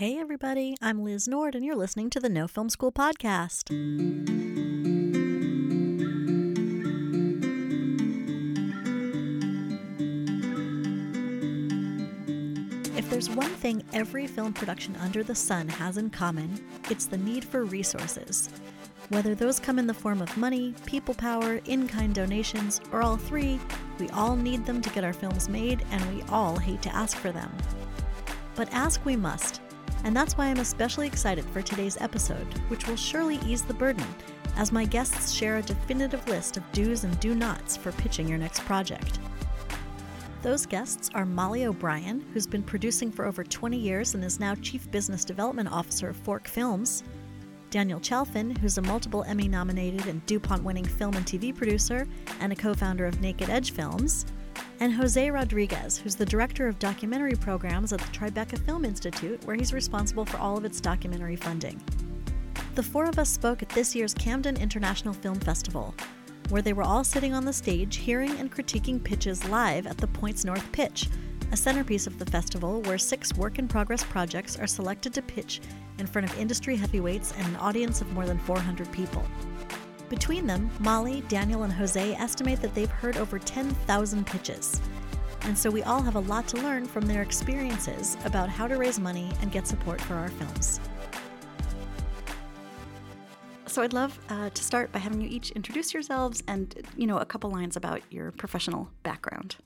Hey, everybody, I'm Liz Nord, and you're listening to the No Film School podcast. If there's one thing every film production under the sun has in common, it's the need for resources. Whether those come in the form of money, people power, in kind donations, or all three, we all need them to get our films made, and we all hate to ask for them. But ask we must, and that's why I'm especially excited for today's episode, which will surely ease the burden, as my guests share a definitive list of do's and do nots for pitching your next project. Those guests are Molly O'Brien, who's been producing for over 20 years and is now Chief Business Development Officer of Fork Films, Daniel Chalfen, who's a multiple Emmy nominated and DuPont winning film and TV producer and a co founder of Naked Edge Films, and Jose Rodriguez, who's the director of documentary programs at the Tribeca Film Institute, where he's responsible for all of its documentary funding. The four of us spoke at this year's Camden International Film Festival, where they were all sitting on the stage hearing and critiquing pitches live at the Points North Pitch, a centerpiece of the festival where six work in progress projects are selected to pitch in front of industry heavyweights and an audience of more than 400 people. Between them, Molly, Daniel, and Jose estimate that they've heard over 10,000 pitches. And so we all have a lot to learn from their experiences about how to raise money and get support for our films. So I'd love uh, to start by having you each introduce yourselves and, you know, a couple lines about your professional background.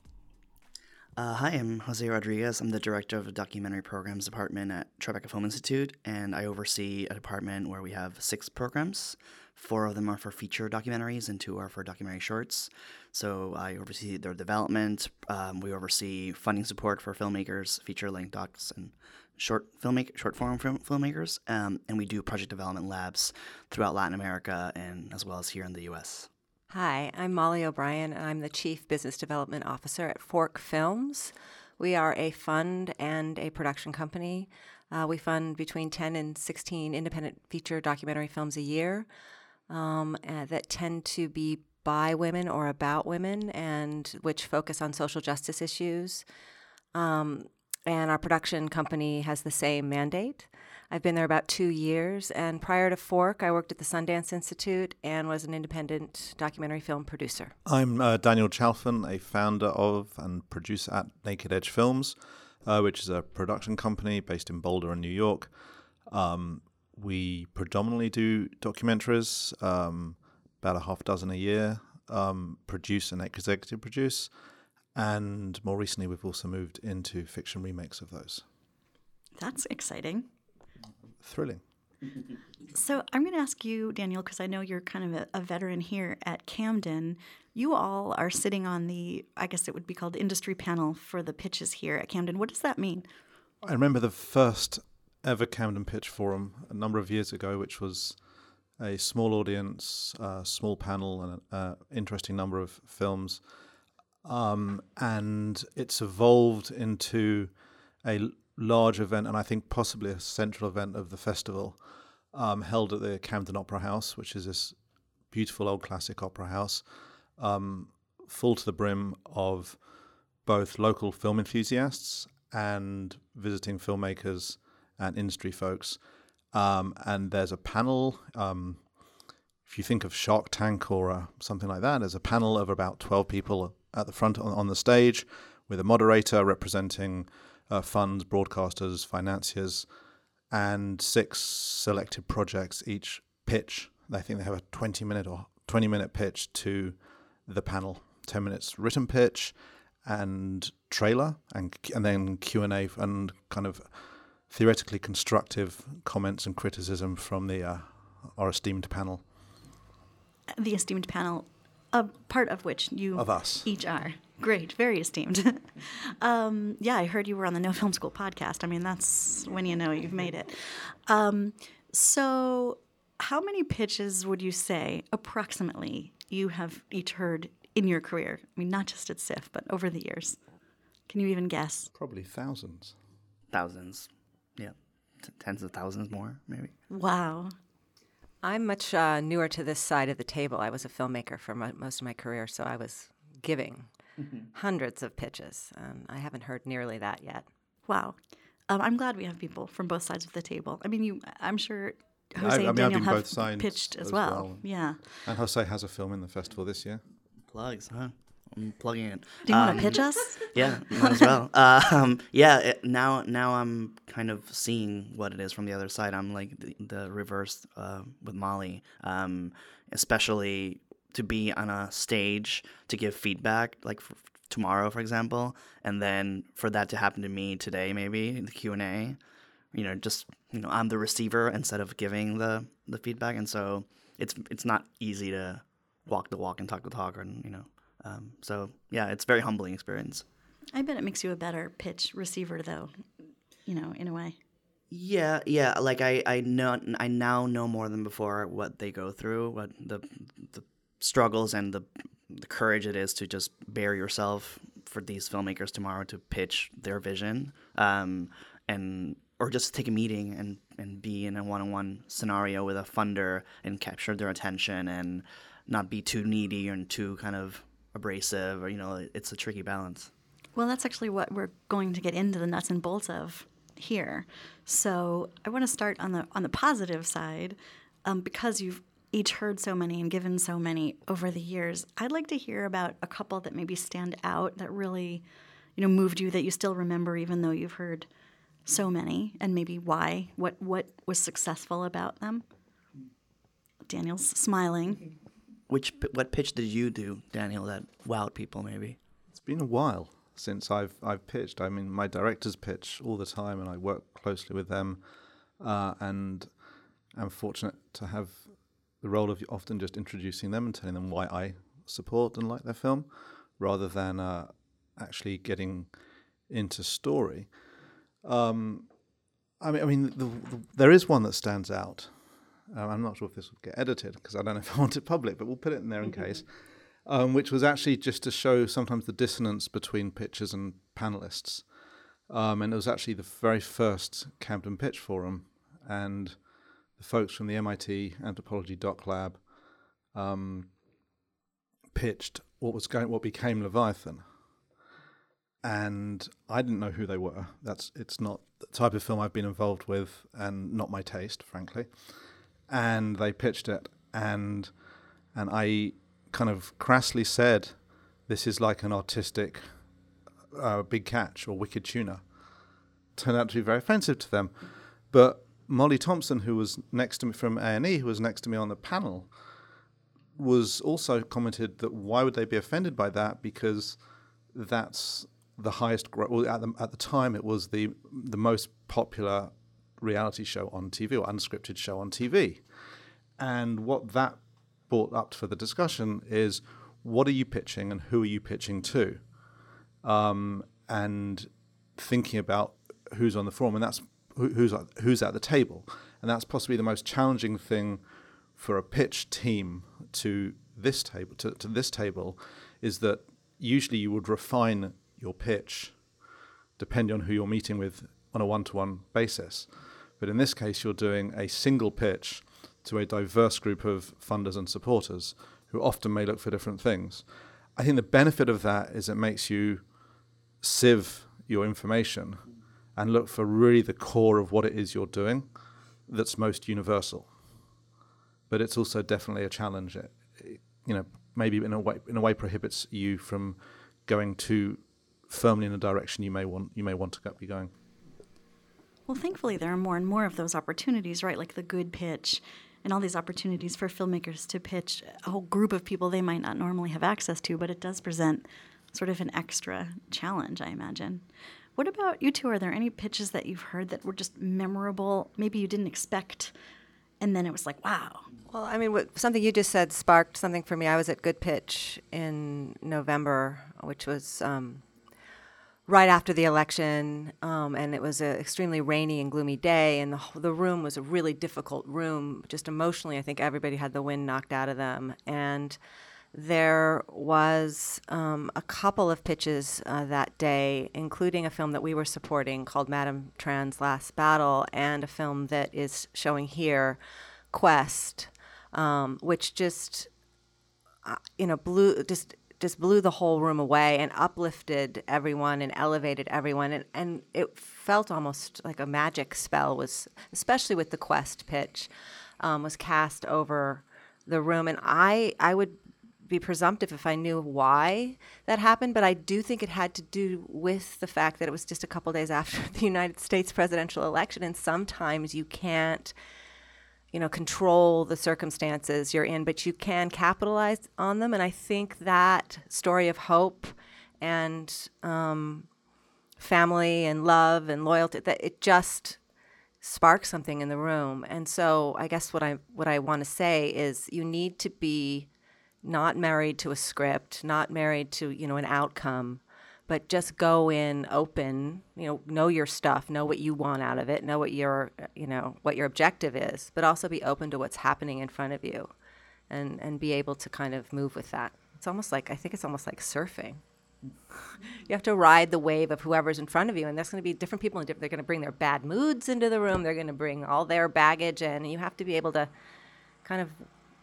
Uh, hi, I'm Jose Rodriguez. I'm the director of the documentary programs department at Tribeca Film Institute, and I oversee a department where we have six programs. Four of them are for feature documentaries, and two are for documentary shorts. So I oversee their development. Um, we oversee funding support for filmmakers, feature length docs, and short filmmaker, short form film, filmmakers. Um, and we do project development labs throughout Latin America and as well as here in the U.S. Hi, I'm Molly O'Brien, and I'm the Chief Business Development Officer at Fork Films. We are a fund and a production company. Uh, we fund between 10 and 16 independent feature documentary films a year um, uh, that tend to be by women or about women and which focus on social justice issues. Um, and our production company has the same mandate. I've been there about two years, and prior to Fork, I worked at the Sundance Institute and was an independent documentary film producer. I'm uh, Daniel Chalfen, a founder of and producer at Naked Edge Films, uh, which is a production company based in Boulder and New York. Um, we predominantly do documentaries, um, about a half dozen a year, um, produce and executive produce. And more recently, we've also moved into fiction remakes of those. That's exciting. Thrilling. So I'm going to ask you, Daniel, because I know you're kind of a, a, veteran here at Camden. You all are sitting on the, I guess it would be called industry panel for the pitches here at Camden. What does that mean? I remember the first ever Camden Pitch Forum a number of years ago, which was a small audience, uh, small panel, and an uh, interesting number of films. Um, and it's evolved into a large event, and I think possibly a central event of the festival, um, held at the Camden Opera House, which is this beautiful old classic opera house, um, full to the brim of both local film enthusiasts and visiting filmmakers and industry folks. Um, and there's a panel. Um, if you think of Shark Tank or uh, something like that, there's a panel of about 12 people at the front on, on the stage with a moderator representing uh, funds, broadcasters, financiers, and six selected projects each pitch. I think they have a 20 minute or 20 minute pitch to the panel, 10 minutes written pitch and trailer and and then Q&A and kind of theoretically constructive comments and criticism from the uh, our esteemed panel. The esteemed panel, a part of which you of us each are. Great, very esteemed. um, yeah, I heard you were on the No Film School podcast. I mean, that's when you know you've made it. Um, so, how many pitches would you say approximately you have each heard in your career? I mean, not just at CIFF, but over the years. Can you even guess? Probably thousands. Thousands. Yeah. T- tens of thousands more, maybe. Wow. I'm much uh, newer to this side of the table. I was a filmmaker for most of my career, so I was giving mm-hmm. hundreds of pitches. Um, I haven't heard nearly that yet. Wow. Um, I'm glad we have people from both sides of the table. I mean, you. I'm sure I- Jose I mean, and I've Daniel been have both sides pitched as, as well. well. Yeah. And Jose has a film in the festival this year. Plugs, huh? I'm plugging it. Do you want Um, to pitch us? Yeah, might as well. Um, yeah, it, now now I'm kind of seeing what it is from the other side. I'm like the, the reverse uh, with Molly, um, especially to be on a stage to give feedback, like for tomorrow, for example, and then for that to happen to me today, maybe in the Q and A. You know, just you know, I'm the receiver instead of giving the the feedback, and so it's it's not easy to walk the walk and talk the talk, and you know. Um, so yeah, it's a very humbling experience. I bet it makes you a better pitch receiver, though. You know, in a way. Yeah, yeah. Like I, I know, I now know more than before what they go through, what the the struggles and the the courage it is to just bare yourself for these filmmakers tomorrow to pitch their vision, um, and or just take a meeting and and be in a one on one scenario with a funder and capture their attention and not be too needy and too kind of abrasive or you know it's a tricky balance. Well, that's actually what we're going to get into the nuts and bolts of here. So I want to start on the on the positive side, um, because you've each heard so many and given so many over the years. I'd like to hear about a couple that maybe stand out that really, you know, moved you that you still remember, even though you've heard so many, and maybe why. What what was successful about them? Daniel's smiling. Which what pitch did you do, Daniel, that wowed people? Maybe. It's been a while since I've I've pitched. I mean, my directors pitch all the time, and I work closely with them. Uh, and I'm fortunate to have the role of often just introducing them and telling them why I support and like their film, rather than uh, actually getting into story. Um, I mean, I mean, the, the, there is one that stands out. Uh, I'm not sure if this will get edited because I don't know if I want it public, but we'll put it in there in case. Um, which was actually just to show sometimes the dissonance between pitchers and panelists. Um, and it was actually the very first Camden Pitch Forum, and the folks from the MIT Anthropology Doc Lab um, pitched what was going, what became Leviathan. And I didn't know who they were. That's it's not the type of film I've been involved with, and not my taste, frankly. And they pitched it, and and I kind of crassly said, "This is like an artistic uh, big catch or wicked tuna." Turned out to be very offensive to them, but Molly Thompson, who was next to me from A and E, who was next to me on the panel, was also commented that why would they be offended by that? Because that's the highest gro- well, at the at the time it was the the most popular reality show on TV or unscripted show on TV, and what that brought up for the discussion is what are you pitching and who are you pitching to, um, and thinking about who's on the forum and that's who, who's who's at the table, and that's possibly the most challenging thing for a pitch team to this table to, to this table is that usually you would refine your pitch depending on who you're meeting with on a one-to-one basis. But in this case, you're doing a single pitch to a diverse group of funders and supporters who often may look for different things. I think the benefit of that is it makes you sieve your information and look for really the core of what it is you're doing that's most universal. But it's also definitely a challenge. It, you know, maybe in a way, in a way, prohibits you from going too firmly in a direction you may want you may want to be going. Well, thankfully, there are more and more of those opportunities, right? Like the good pitch and all these opportunities for filmmakers to pitch a whole group of people they might not normally have access to, but it does present sort of an extra challenge, I imagine. What about you two? Are there any pitches that you've heard that were just memorable? Maybe you didn't expect, and then it was like, wow. Well, I mean, what, something you just said sparked something for me. I was at Good Pitch in November, which was um, right after the election, um, and it was an extremely rainy and gloomy day, and the, the room was a really difficult room. Just emotionally, I think everybody had the wind knocked out of them, and there was um, a couple of pitches uh, that day, including a film that we were supporting called Madame Tran's Last Battle, and a film that is showing here, Quest, um, which just uh, you know blew just just blew the whole room away and uplifted everyone and elevated everyone. And, and it felt almost like a magic spell was especially with the quest pitch um, was cast over the room. And i i would be presumptive if I knew why that happened, but I do think it had to do with the fact that it was just a couple days after the United States presidential election, and sometimes you can't, you know, control the circumstances you're in, but you can capitalize on them. And I think that story of hope and um, family and love and loyalty that it just sparks something in the room. And so I guess what I what I want to say is you need to be not married to a script, not married to, you know, an outcome, but just go in open, you know, know your stuff, know what you want out of it, know what your, you know, what your objective is, but also be open to what's happening in front of you and and be able to kind of move with that. It's almost like I think it's almost like surfing. you have to ride the wave of whoever's in front of you, and there's going to be different people. And they're going to bring their bad moods into the room. They're going to bring all their baggage in, and you have to be able to kind of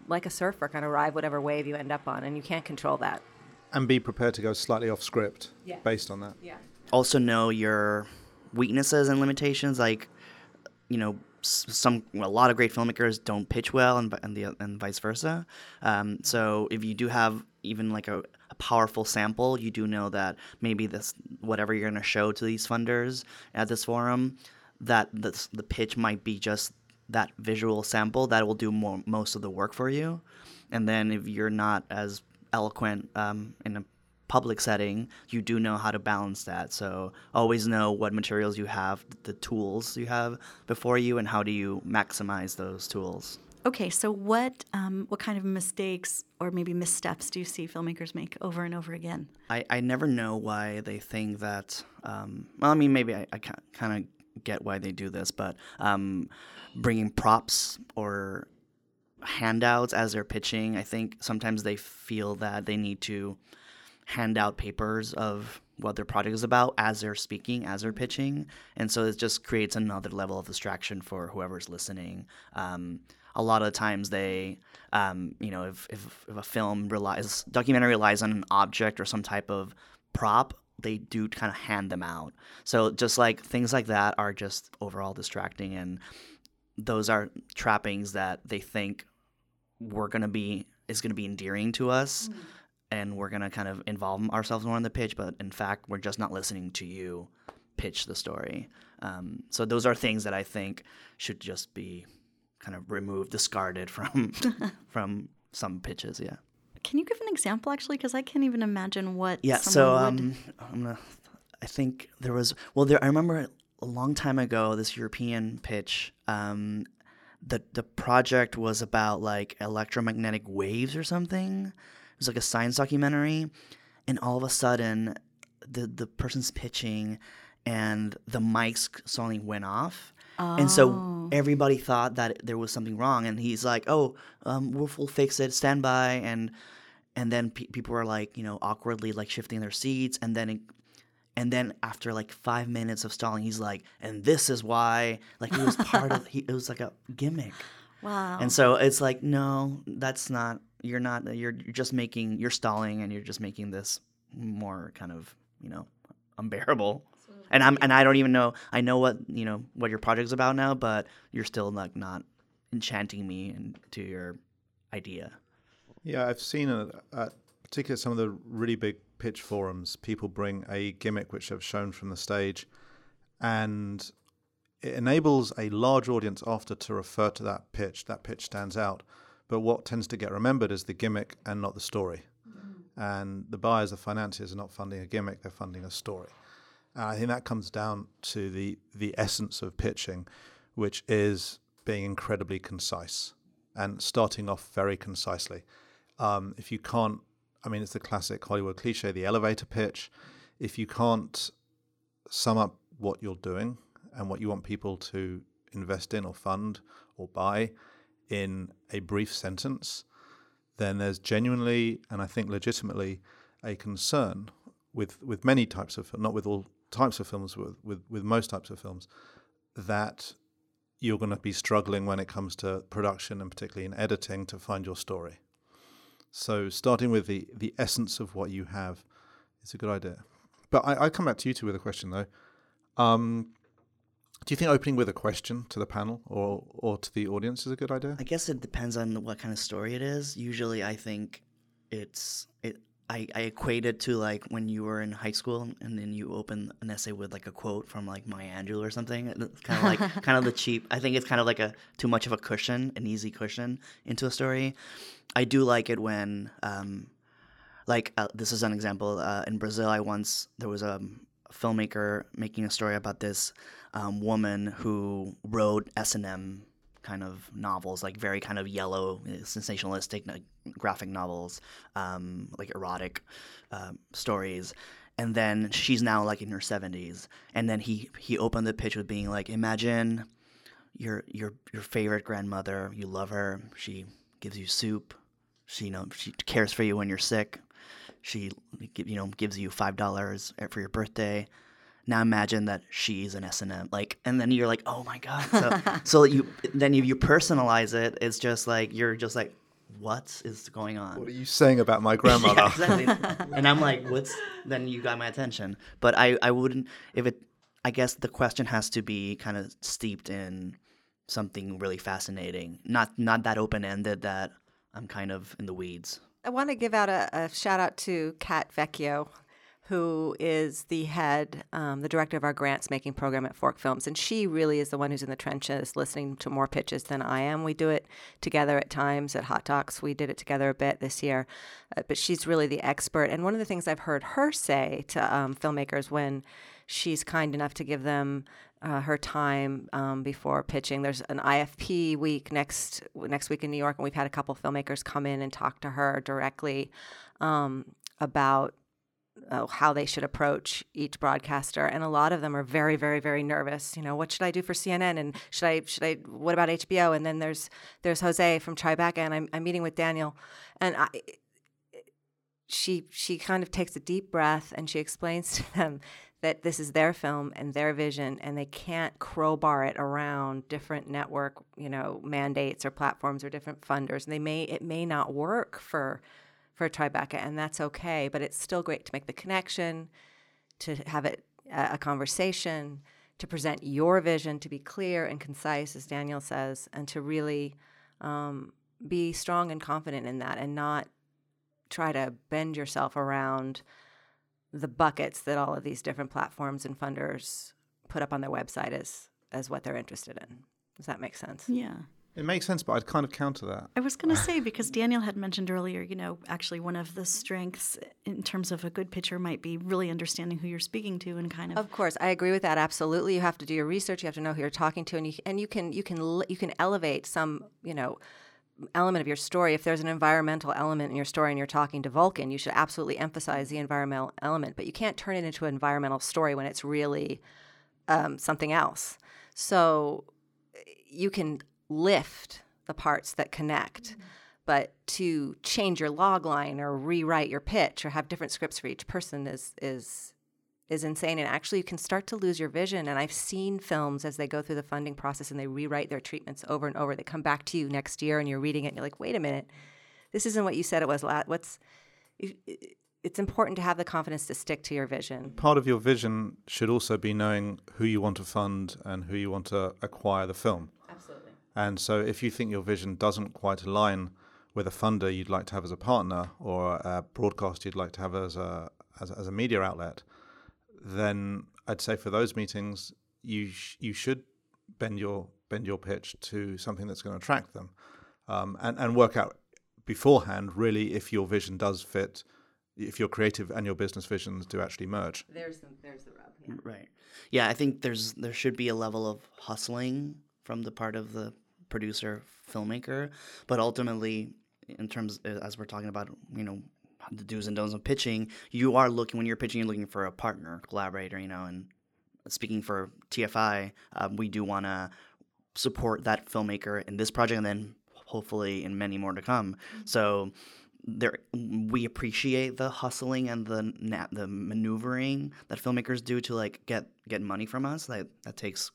like a surfer, kind of ride whatever wave you end up on, and you can't control that. And be prepared to go slightly off script Yeah. based on that. Yeah. also know your weaknesses and limitations like you know some a lot of great filmmakers don't pitch well and, and the and vice versa um, so if you do have even like a, a powerful sample you do know that maybe this whatever you're going to show to these funders at this forum that this, the pitch might be just that visual sample that will do more, most of the work for you and then if you're not as eloquent um, in a public setting, you do know how to balance that. So always know what materials you have, the tools you have before you, and how do you maximize those tools. Okay, so what um, what kind of mistakes or maybe missteps do you see filmmakers make over and over again? I, I never know why they think that. Um, well, I mean, maybe I, I kind of get why they do this, but um, bringing props or handouts as they're pitching, I think sometimes they feel that they need to hand out papers of what their project is about as they're speaking, as they're pitching, and so it just creates another level of distraction for whoever's listening. Um, a lot of times they, um, you know, if, if, if a film relies, documentary relies on an object or some type of prop, they do kind of hand them out. So just like things like that are just overall distracting, and those are trappings that they think we're gonna be is gonna be endearing to us and we're gonna kind of involve ourselves more in the pitch, but in fact, we're just not listening to you pitch the story. Um, so those are things that I think should just be kind of removed, discarded from from some pitches. Yeah. Can you give an example actually? Because I can't even imagine what. Yeah. So um, I'm gonna. I think there was well, there. I remember a long time ago this European pitch. Um, the the project was about like electromagnetic waves or something. It was like a science documentary, and all of a sudden, the the person's pitching, and the mics suddenly went off. And so Oh. everybody thought that there was something wrong, and he's like, "Oh, um, we'll, we'll fix it. Stand by." And and then pe- people were like, you know, awkwardly like shifting their seats, and then it, and then after like five minutes of stalling, he's like, "And this is why." Like it was part of. He, it was like a gimmick, wow. and so it's like, no, that's not. You're not. You're, you're just making. You're stalling, and you're just making this more kind of you know unbearable. And I'm and I don't even know. I know what you know what your project's about now, but you're still like not enchanting me into your idea. Yeah, I've seen, a, at particularly some of the really big pitch forums, people bring a gimmick which they've shown from the stage, and it enables a large audience after to refer to that pitch. That pitch stands out. But what tends to get remembered is the gimmick and not the story. And the buyers, the financiers, are not funding a gimmick; they're funding a story. And I think that comes down to the the essence of pitching, which is being incredibly concise and starting off very concisely. Um, if you can't, I mean, it's the classic Hollywood cliche, the elevator pitch. If you can't sum up what you're doing and what you want people to invest in or fund or buy in a brief sentence, then there's genuinely and I think legitimately a concern with with many types of not with all types of films with with, with most types of films that you're going to be struggling when it comes to production and particularly in editing to find your story. So starting with the the essence of what you have is a good idea. But I, I come back to you two with a question though. Um, do you think opening with a question to the panel or or to the audience is a good idea? I guess it depends on what kind of story it is. Usually, I think it's it. I, I equate it to like when you were in high school and then you open an essay with like a quote from like Maya Angelou or something. It's kind of like kind of the cheap. I think it's kind of like a too much of a cushion, an easy cushion into a story. I do like it when, um, like uh, this is an example. Uh, in Brazil, I once there was a filmmaker making a story about this um, woman who wrote S and M kind of novels, like very kind of yellow, sensationalistic, graphic novels, um, like erotic uh, stories. And then she's now like in her seventies. And then he he opened the pitch with being like, imagine your your your favorite grandmother, you love her, she gives you soup, she you know she cares for you when you're sick, she you know gives you five dollars for your birthday now imagine that she's an S&M like and then you're like oh my god so so you then you personalize it it's just like you're just like what is going on? What are you saying about my grandmother? Yeah, exactly. and i'm like what's then you got my attention. But i i wouldn't if it i guess the question has to be kind of steeped in something really fascinating not not that open-ended that i'm kind of in the weeds. I want to give out a, a shout out to kat vecchio who is the head, um, the director of our grants making program at Fork Films. And she really is the one who's in the trenches listening to more pitches than I am. We do it together at times at Hot Docs. We did it together a bit this year. Uh, but she's really the expert. And one of the things I've heard her say to um, filmmakers when she's kind enough to give them uh, her time um, before pitching. There's an IFP week next next week in New York, and we've had a couple filmmakers come in and talk to her directly um, about uh, how they should approach each broadcaster and a lot of them are very very very nervous. You know what should i do for cnn and should i should i what about hbo and then there's there's jose from tribeca and i'm, I'm meeting with daniel and i she she kind of takes a deep breath and she explains to them that this is their film and their vision and they can't crowbar it around different network you know mandates or platforms or different funders. And they may it may not work for for Tribeca, and that's okay. But it's still great to make the connection, to have it a conversation, to present your vision, to be clear and concise, as Daniel says, and to really um, be strong and confident in that, and not try to bend yourself around the buckets that all of these different platforms and funders put up on their website as as what they're interested in. Does that make sense? Yeah. It makes sense, but I'd kind of counter that. I was going to say, because Daniel had mentioned earlier, you know, actually one of the strengths in terms of a good pitcher might be really understanding who you're speaking to and kind of. Of course, I agree with that. Absolutely, you have to do your research. You have to know who you're talking to, and you and you can you can you can elevate some you know element of your story. If there's an environmental element in your story and you're talking to Vulcan, you should absolutely emphasize the environmental element. But you can't turn it into an environmental story when it's really um, something else. So you can lift the parts that connect. Mm-hmm. But to change your log line or rewrite your pitch or have different scripts for each person is is is insane. And actually, you can start to lose your vision. And I've seen films as they go through the funding process and they rewrite their treatments over and over. They come back to you next year and you're reading it and you're like, wait a minute, this isn't what you said it was. What's it's important to have the confidence to stick to your vision. Part of your vision should also be knowing who you want to fund and who you want to acquire the film. And so, if you think your vision doesn't quite align with a funder you'd like to have as a partner or a broadcast you'd like to have as a as, as a media outlet, then I'd say for those meetings you sh- you should bend your bend your pitch to something that's going to attract them, um, and and work out beforehand really if your vision does fit, if your creative and your business visions do actually merge. There's the, there's the rub. Yeah. Right. Yeah, I think there's there should be a level of hustling from the part of the producer, filmmaker. But ultimately, in terms uh, as we're talking about, you know, the do's and don'ts of pitching, you are looking when you're pitching, you're looking for a partner, collaborator, you know. And speaking for TFI, um, we do want to support that filmmaker in this project, and then hopefully in many more to come. Mm-hmm. So there we appreciate the hustling and the the maneuvering that filmmakers do to like get get money from us. That that takes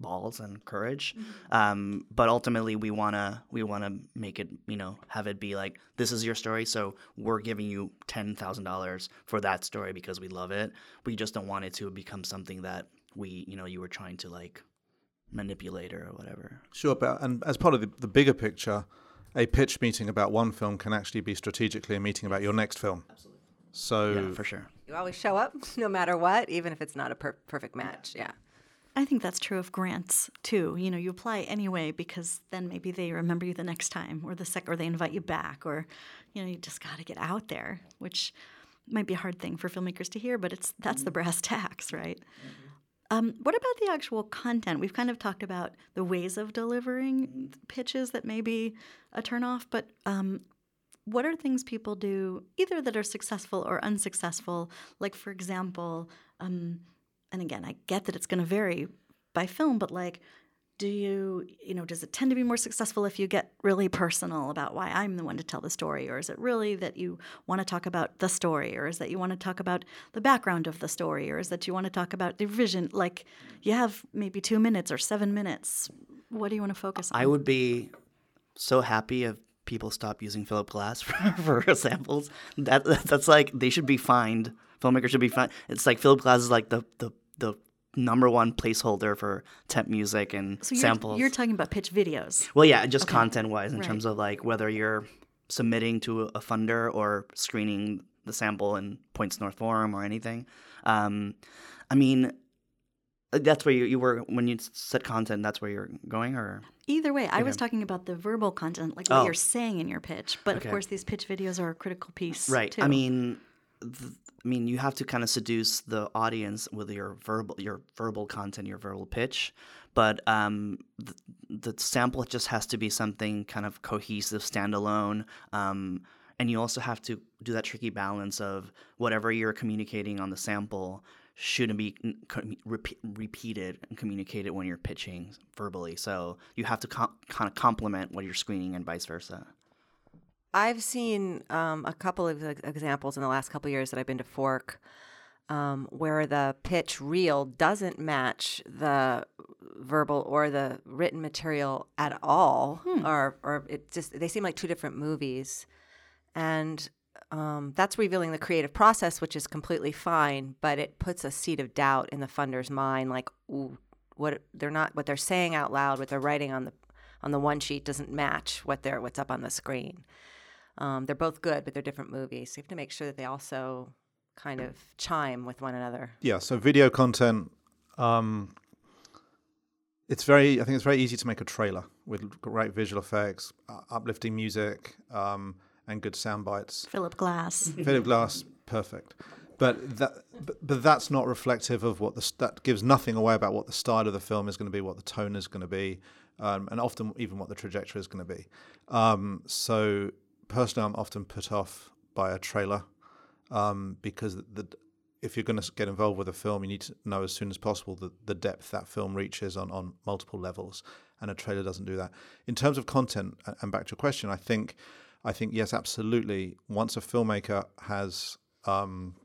balls and courage. Um, but ultimately, we wanna we wanna make it you know have it be like this is your story, so we're giving you ten thousand dollars for that story because we love it. We just don't want it to become something that we you know you were trying to like manipulate or whatever. Sure, but and as part of the, the bigger picture, a pitch meeting about one film can actually be strategically a meeting about your next film. Absolutely. So Yeah, for sure. You always show up no matter what, even if it's not a per- perfect match. Yeah. I think that's true of grants too. You know, you apply anyway because then maybe they remember you the next time, or the sec, or they invite you back, or you know, you just got to get out there, which might be a hard thing for filmmakers to hear, but it's that's the brass tacks, right? Um, what about the actual content? We've kind of talked about the ways of delivering pitches that may be a turnoff, but um, what are things people do either that are successful or unsuccessful? Like, for example, um, and again, I get that it's going to vary by film, but like, do you, you know, does it tend to be more successful if you get really personal about why I'm the one to tell the story? Or is it really that you want to talk about the story? Or is that you want to talk about the background of the story? Or is that you want to talk about the vision? Like, you have maybe two minutes or seven minutes. What do you want to focus on? I would be so happy if people stop using Philip Glass for, for samples. That that's like they should be fined. Filmmakers should be fined. It's like Philip Glass is like the the the number one placeholder for temp music and so you're, samples. You're talking about pitch videos. well, yeah, just content wise in Right. terms of like whether you're submitting to a funder or screening the sample in Points North Forum or anything. Um, I mean, that's where you, you were when you said content. That's where you're going, or Either way, I was talking about the verbal content, like what Oh. you're saying in your pitch. But Okay. of course, these pitch videos are a critical piece. right Too. i mean th- i mean you have to kind of seduce the audience with your verbal your verbal content your verbal pitch but um the, the sample just has to be something kind of cohesive standalone um and you also have to do that tricky balance of whatever you're communicating on the sample shouldn't be repeated and communicated when you're pitching verbally so you have to com- kind of complement what you're screening and vice versa I've seen um, a couple of examples in the last couple of years that I've been to Fork um, where the pitch reel doesn't match the verbal or the written material at all, or or it just they seem like two different movies, and um, that's revealing the creative process, which is completely fine, but it puts a seed of doubt in the funder's mind, like ooh, what they're not what they're saying out loud, what they're writing on the on the one sheet doesn't match what they're what's up on the screen. Um, they're both good, but they're different movies. So you have to make sure that they also kind of chime with one another. Yeah, so video content. Um, it's very. I think it's very easy to make a trailer with great visual effects, uh, uplifting music, um, and good sound bites. Philip Glass. Philip Glass, perfect. But that, but, but that's not reflective of what the that gives nothing away about what the style of the film is going to be, what the tone is going to be, um, and often even what the trajectory is going to be. Um, so personally, I'm often put off by a trailer um, because the, if you're going to get involved with a film, you need to know as soon as possible the, the depth that film reaches on, on multiple levels, and a trailer doesn't do that. In terms of content, and back to your question, I think, I think yes, absolutely. Once a filmmaker has, um,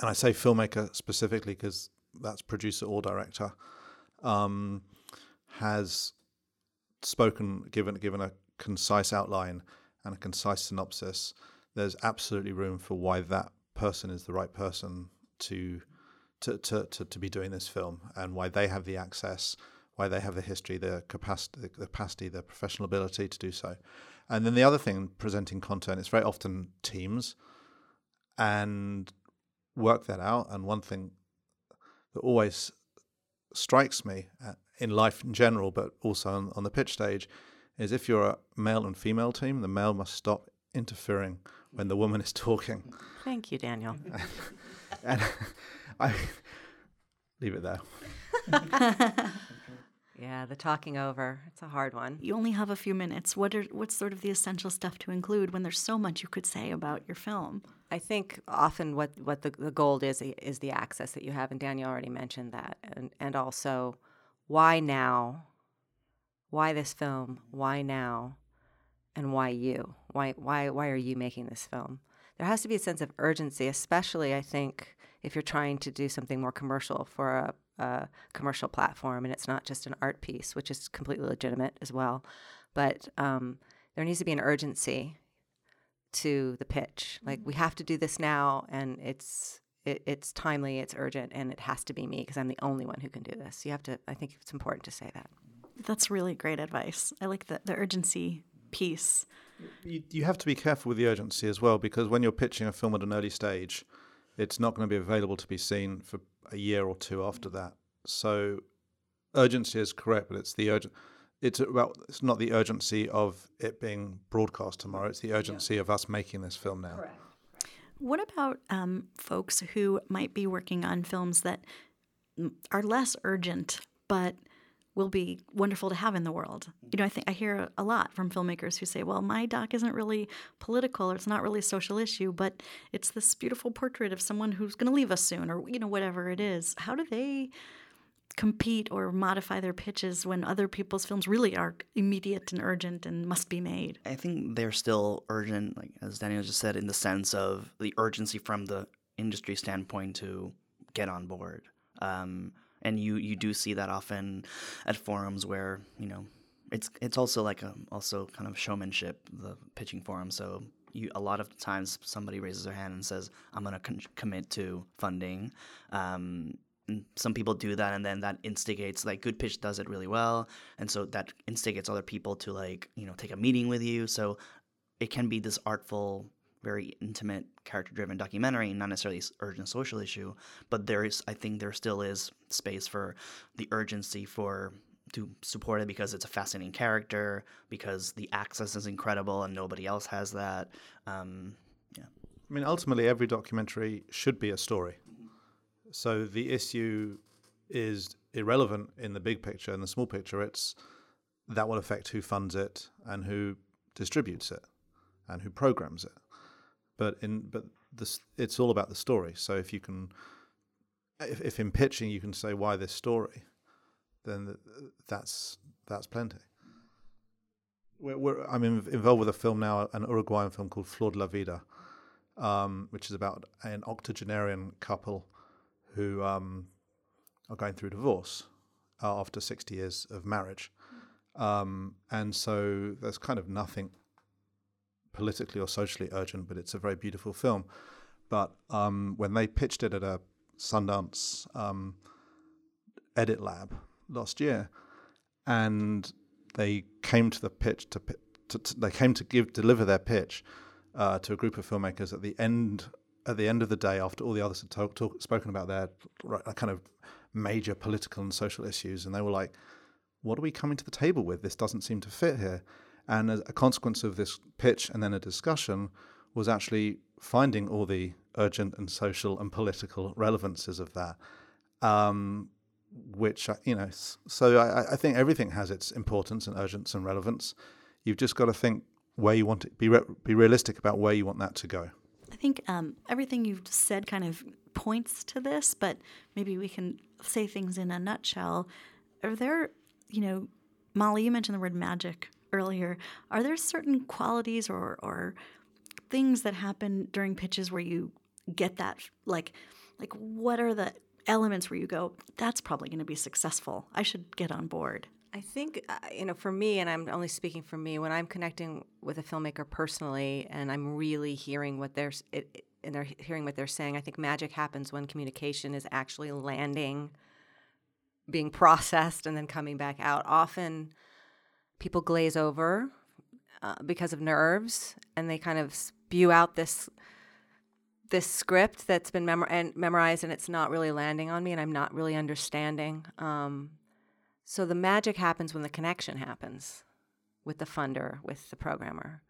and I say filmmaker specifically because that's producer or director, um, has spoken, given given a concise outline and a concise synopsis, there's absolutely room for why that person is the right person to to, to, to, to be doing this film and why they have the access, why they have the history, the capacity, the capacity, the professional ability to do so. And then the other thing, presenting content, it's very often teams and work that out. And one thing that always strikes me uh, in life in general, but also on, on the pitch stage, is if you're a male and female team, the male must stop interfering when the woman is talking. Thank you, Daniel. And I leave it there. yeah, the talking over. It's a hard one. You only have a few minutes. What are what's sort of the essential stuff to include when there's so much you could say about your film? I think often what, what the, the gold is is the access that you have, and Daniel already mentioned that, and and also why now, why this film, why now, and why you, why why why are you making this film? There has to be a sense of urgency, especially I think if you're trying to do something more commercial for a, a commercial platform and it's not just an art piece, which is completely legitimate as well. But um, there needs to be an urgency to the pitch. Like we have to do this now, and it's it, it's timely, it's urgent, and it has to be me because I'm the only one who can do this. You have to. I think it's important to say that. That's really great advice. I like the the urgency piece. You, you have to be careful with the urgency as well because when you're pitching a film at an early stage, it's not going to be available to be seen for a year or two after that. So urgency is correct, but it's the urgent. It's about it's not the urgency of it being broadcast tomorrow. It's the urgency yeah. of us making this film now. Correct. What about um, folks who might be working on films that are less urgent, but will be wonderful to have in the world. You know, I think I hear a lot from filmmakers who say, "Well, my doc isn't really political, or it's not really a social issue, but it's this beautiful portrait of someone who's going to leave us soon, or you know, whatever it is." How do they compete or modify their pitches when other people's films really are immediate and urgent and must be made? I think they're still urgent, like as Daniel just said, in the sense of the urgency from the industry standpoint to get on board. Um, and you you do see that often at forums where you know it's it's also like a also kind of showmanship the pitching forum. So you a lot of times somebody raises their hand and says i'm going to con- commit to funding. Um, some people do that and then that instigates like good pitch does it really well. And so that instigates other people to like you know take a meeting with you. So it can be this artful very intimate, character driven documentary, not necessarily urgent social issue, but there is, I think, there still is space for the urgency for to support it because it's a fascinating character, because the access is incredible and nobody else has that. Um, yeah. I mean, ultimately, every documentary should be a story. So the issue is irrelevant in the big picture. In the small picture, it's that will affect who funds it and who distributes it and who programs it but in but this it's all about the story. So if you can, if, if in pitching you can say why this story, then that's that's plenty. We're, we're, I'm involved with a film now, an Uruguayan film called de la Vida, um, which is about an octogenarian couple who um, are going through divorce uh, after 60 years of marriage. Um, and so there's kind of nothing politically or socially urgent, but it's a very beautiful film. But um, when they pitched it at a Sundance um, edit lab last year, and they came to the pitch to, to, to they came to give deliver their pitch uh, to a group of filmmakers at the end at the end of the day after all the others had talk, talk, spoken about their kind of major political and social issues, and they were like, "What are we coming to the table with? This doesn't seem to fit here." And a, a consequence of this pitch and then a discussion was actually finding all the urgent and social and political relevances of that. Um, which you know, so I, I, think everything has its importance and urgence and relevance. You've just got to think where you want it. Be re- be realistic about where you want that to go. I think um, everything you've said kind of points to this, but maybe we can say things in a nutshell. Are there, you know, Molly, you mentioned the word magic earlier, are there certain qualities or, or things that happen during pitches where you get that like like what are the elements where you go that's probably going to be successful. I should get on board i think uh, you know for me and i'm only speaking for me when i'm connecting with a filmmaker personally and i'm really hearing what they're it, and they're hearing what they're saying i think magic happens when communication is actually landing being processed and then coming back out. Often people glaze over uh, because of nerves and they kind of spew out this this script that's been and memorized and it's not really landing on me and I'm not really understanding. Um, so the magic happens when the connection happens with the funder, with the programmer.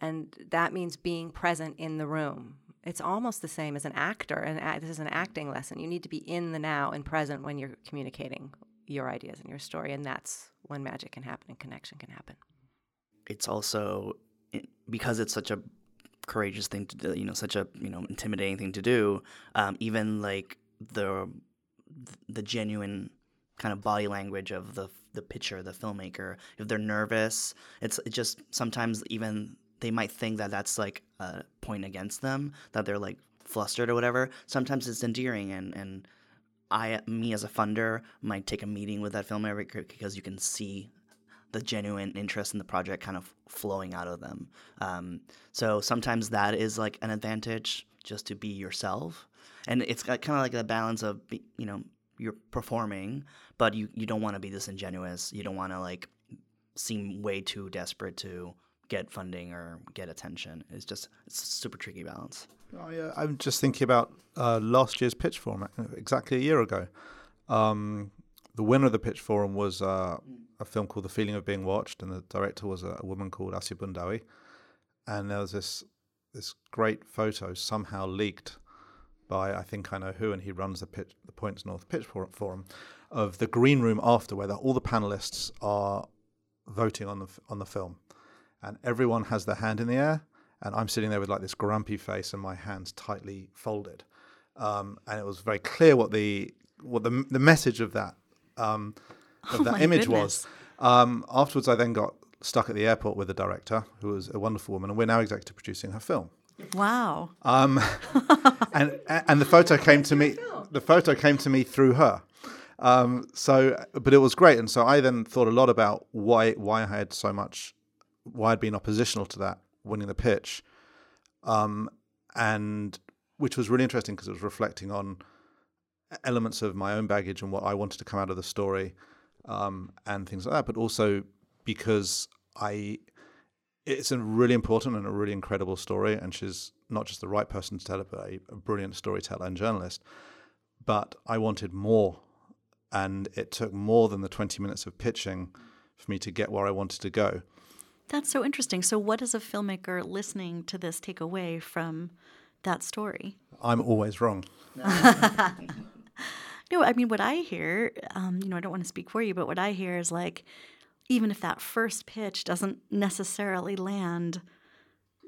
And that means being present in the room. It's almost the same as an actor. And this is an acting lesson. You need to be in the now and present when you're communicating your ideas and your story. And that's when magic can happen and connection can happen. It's also because it's such a courageous thing to do, you know, such a you know intimidating thing to do. Um, even like the the genuine kind of body language of the the pitcher, the filmmaker, if they're nervous, it's it just sometimes even they might think that that's like a point against them that they're like flustered or whatever. Sometimes it's endearing and and I, me as a funder, might take a meeting with that filmmaker because you can see the genuine interest in the project kind of flowing out of them. Um, so sometimes that is like an advantage just to be yourself, and it's kind of like a balance of you know you're performing, but you you don't want to be disingenuous. You don't want to like seem way too desperate to get funding or get attention. It's just it's a super tricky balance. Oh, yeah. I'm just thinking about uh, last year's pitch forum, uh, exactly a year ago. Um, the winner of the pitch forum was uh, a film called The Feeling of Being Watched, and the director was a, a woman called Assia Boundaoui. And there was this this great photo somehow leaked by I think I know who, and he runs the pitch, the Points North Pitch Forum, of the green room after, where all the panelists are voting on the on the film, and everyone has their hand in the air, and I'm sitting there with like this grumpy face and my hands tightly folded, um, and it was very clear what the what the the message of that um, of oh that image goodness. was. Um, afterwards, I then got stuck at the airport with the director, who was a wonderful woman, and we're now executive producing her film. Wow. Um, and and the photo came to me. The photo came to me through her. Um, so, but it was great, and so I then thought a lot about why why I had so much, why I'd been oppositional to that winning the pitch, um, and which was really interesting because it was reflecting on elements of my own baggage and what I wanted to come out of the story, um, and things like that. But also because I, it's a really important and a really incredible story, and she's not just the right person to tell it, but a, a brilliant storyteller and journalist. But I wanted more and it took more than the 20 minutes of pitching for me to get where I wanted to go. That's so interesting. So, what does a filmmaker listening to this take away from that story? I'm always wrong. no, I mean, what I hear, um, you know, I don't want to speak for you, but what I hear is like, even if that first pitch doesn't necessarily land,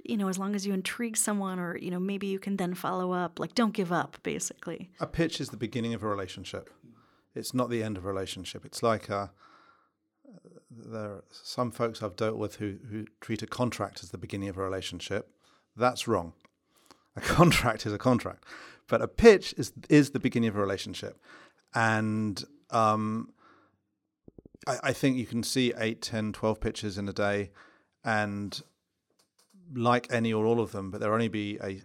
you know, as long as you intrigue someone or, you know, maybe you can then follow up, like, don't give up, basically. A pitch is the beginning of a relationship. It's not the end of a relationship. It's like a, there are some folks I've dealt with who, who treat a contract as the beginning of a relationship. That's wrong. A contract is a contract, but a pitch is is the beginning of a relationship, and um, I, I think you can see 8, 10, 12 pitches in a day, and like any or all of them, but there will only be a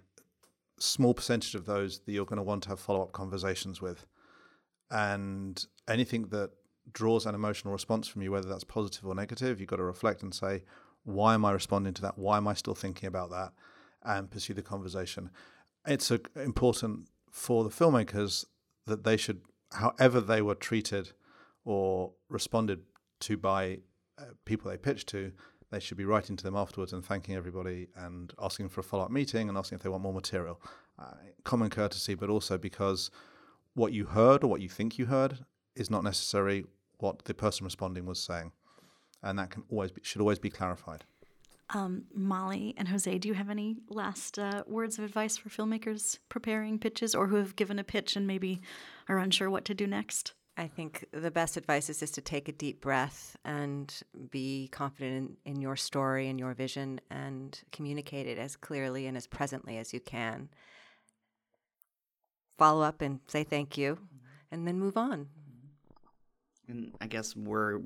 small percentage of those that you're going to want to have follow up conversations with and anything that draws an emotional response from you, whether that's positive or negative, you've got to reflect and say, why am I responding to that? Why am I still thinking about that? And pursue the conversation. It's a, important for the filmmakers that they should, however they were treated or responded to by uh, people they pitched to, they should be writing to them afterwards and thanking everybody and asking for a follow up meeting and asking if they want more material. Uh, common courtesy, but also because what you heard or what you think you heard is not necessarily what the person responding was saying, and that can always be, should always be clarified. Um, Molly and Jose, do you have any last uh, words of advice for filmmakers preparing pitches or who have given a pitch and maybe are unsure what to do next? I think the best advice is just to take a deep breath and be confident in, in your story and your vision and communicate it as clearly and as presently as you can follow up and say thank you, and then move on. And I guess we're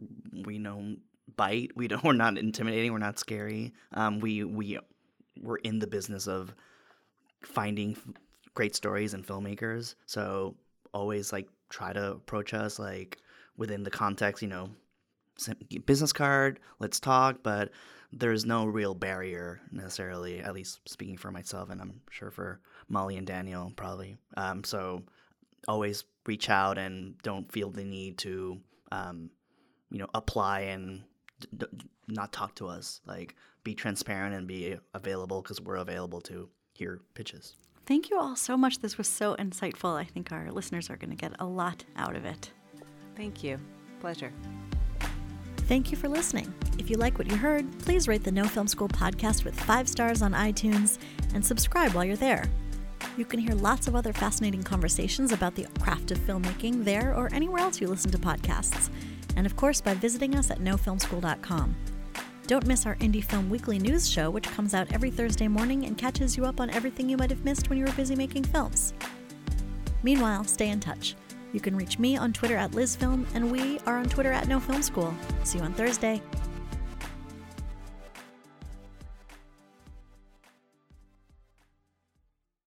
we don't bite. We don't. We're not intimidating. We're not scary. Um, we we we're in the business of finding great stories and filmmakers. So always like try to approach us like within the context. You know, business card. Let's talk. But there's no real barrier necessarily. At least speaking for myself, and I'm sure for Molly and Daniel probably. Um, so always reach out and don't feel the need to, um, you know, apply and d- d- not talk to us. Like be transparent and be available because we're available to hear pitches. Thank you all so much. This was so insightful. I think our listeners are going to get a lot out of it. Thank you. Pleasure. Thank you for listening. If you like what you heard, please rate the No Film School podcast with five stars on iTunes and subscribe while you're there. You can hear lots of other fascinating conversations about the craft of filmmaking there or anywhere else you listen to podcasts. And of course, by visiting us at nofilmschool.com. Don't miss our Indie Film Weekly news show, which comes out every Thursday morning and catches you up on everything you might have missed when you were busy making films. Meanwhile, stay in touch. You can reach me on Twitter at LizFilm, and we are on Twitter at No Film See you on Thursday.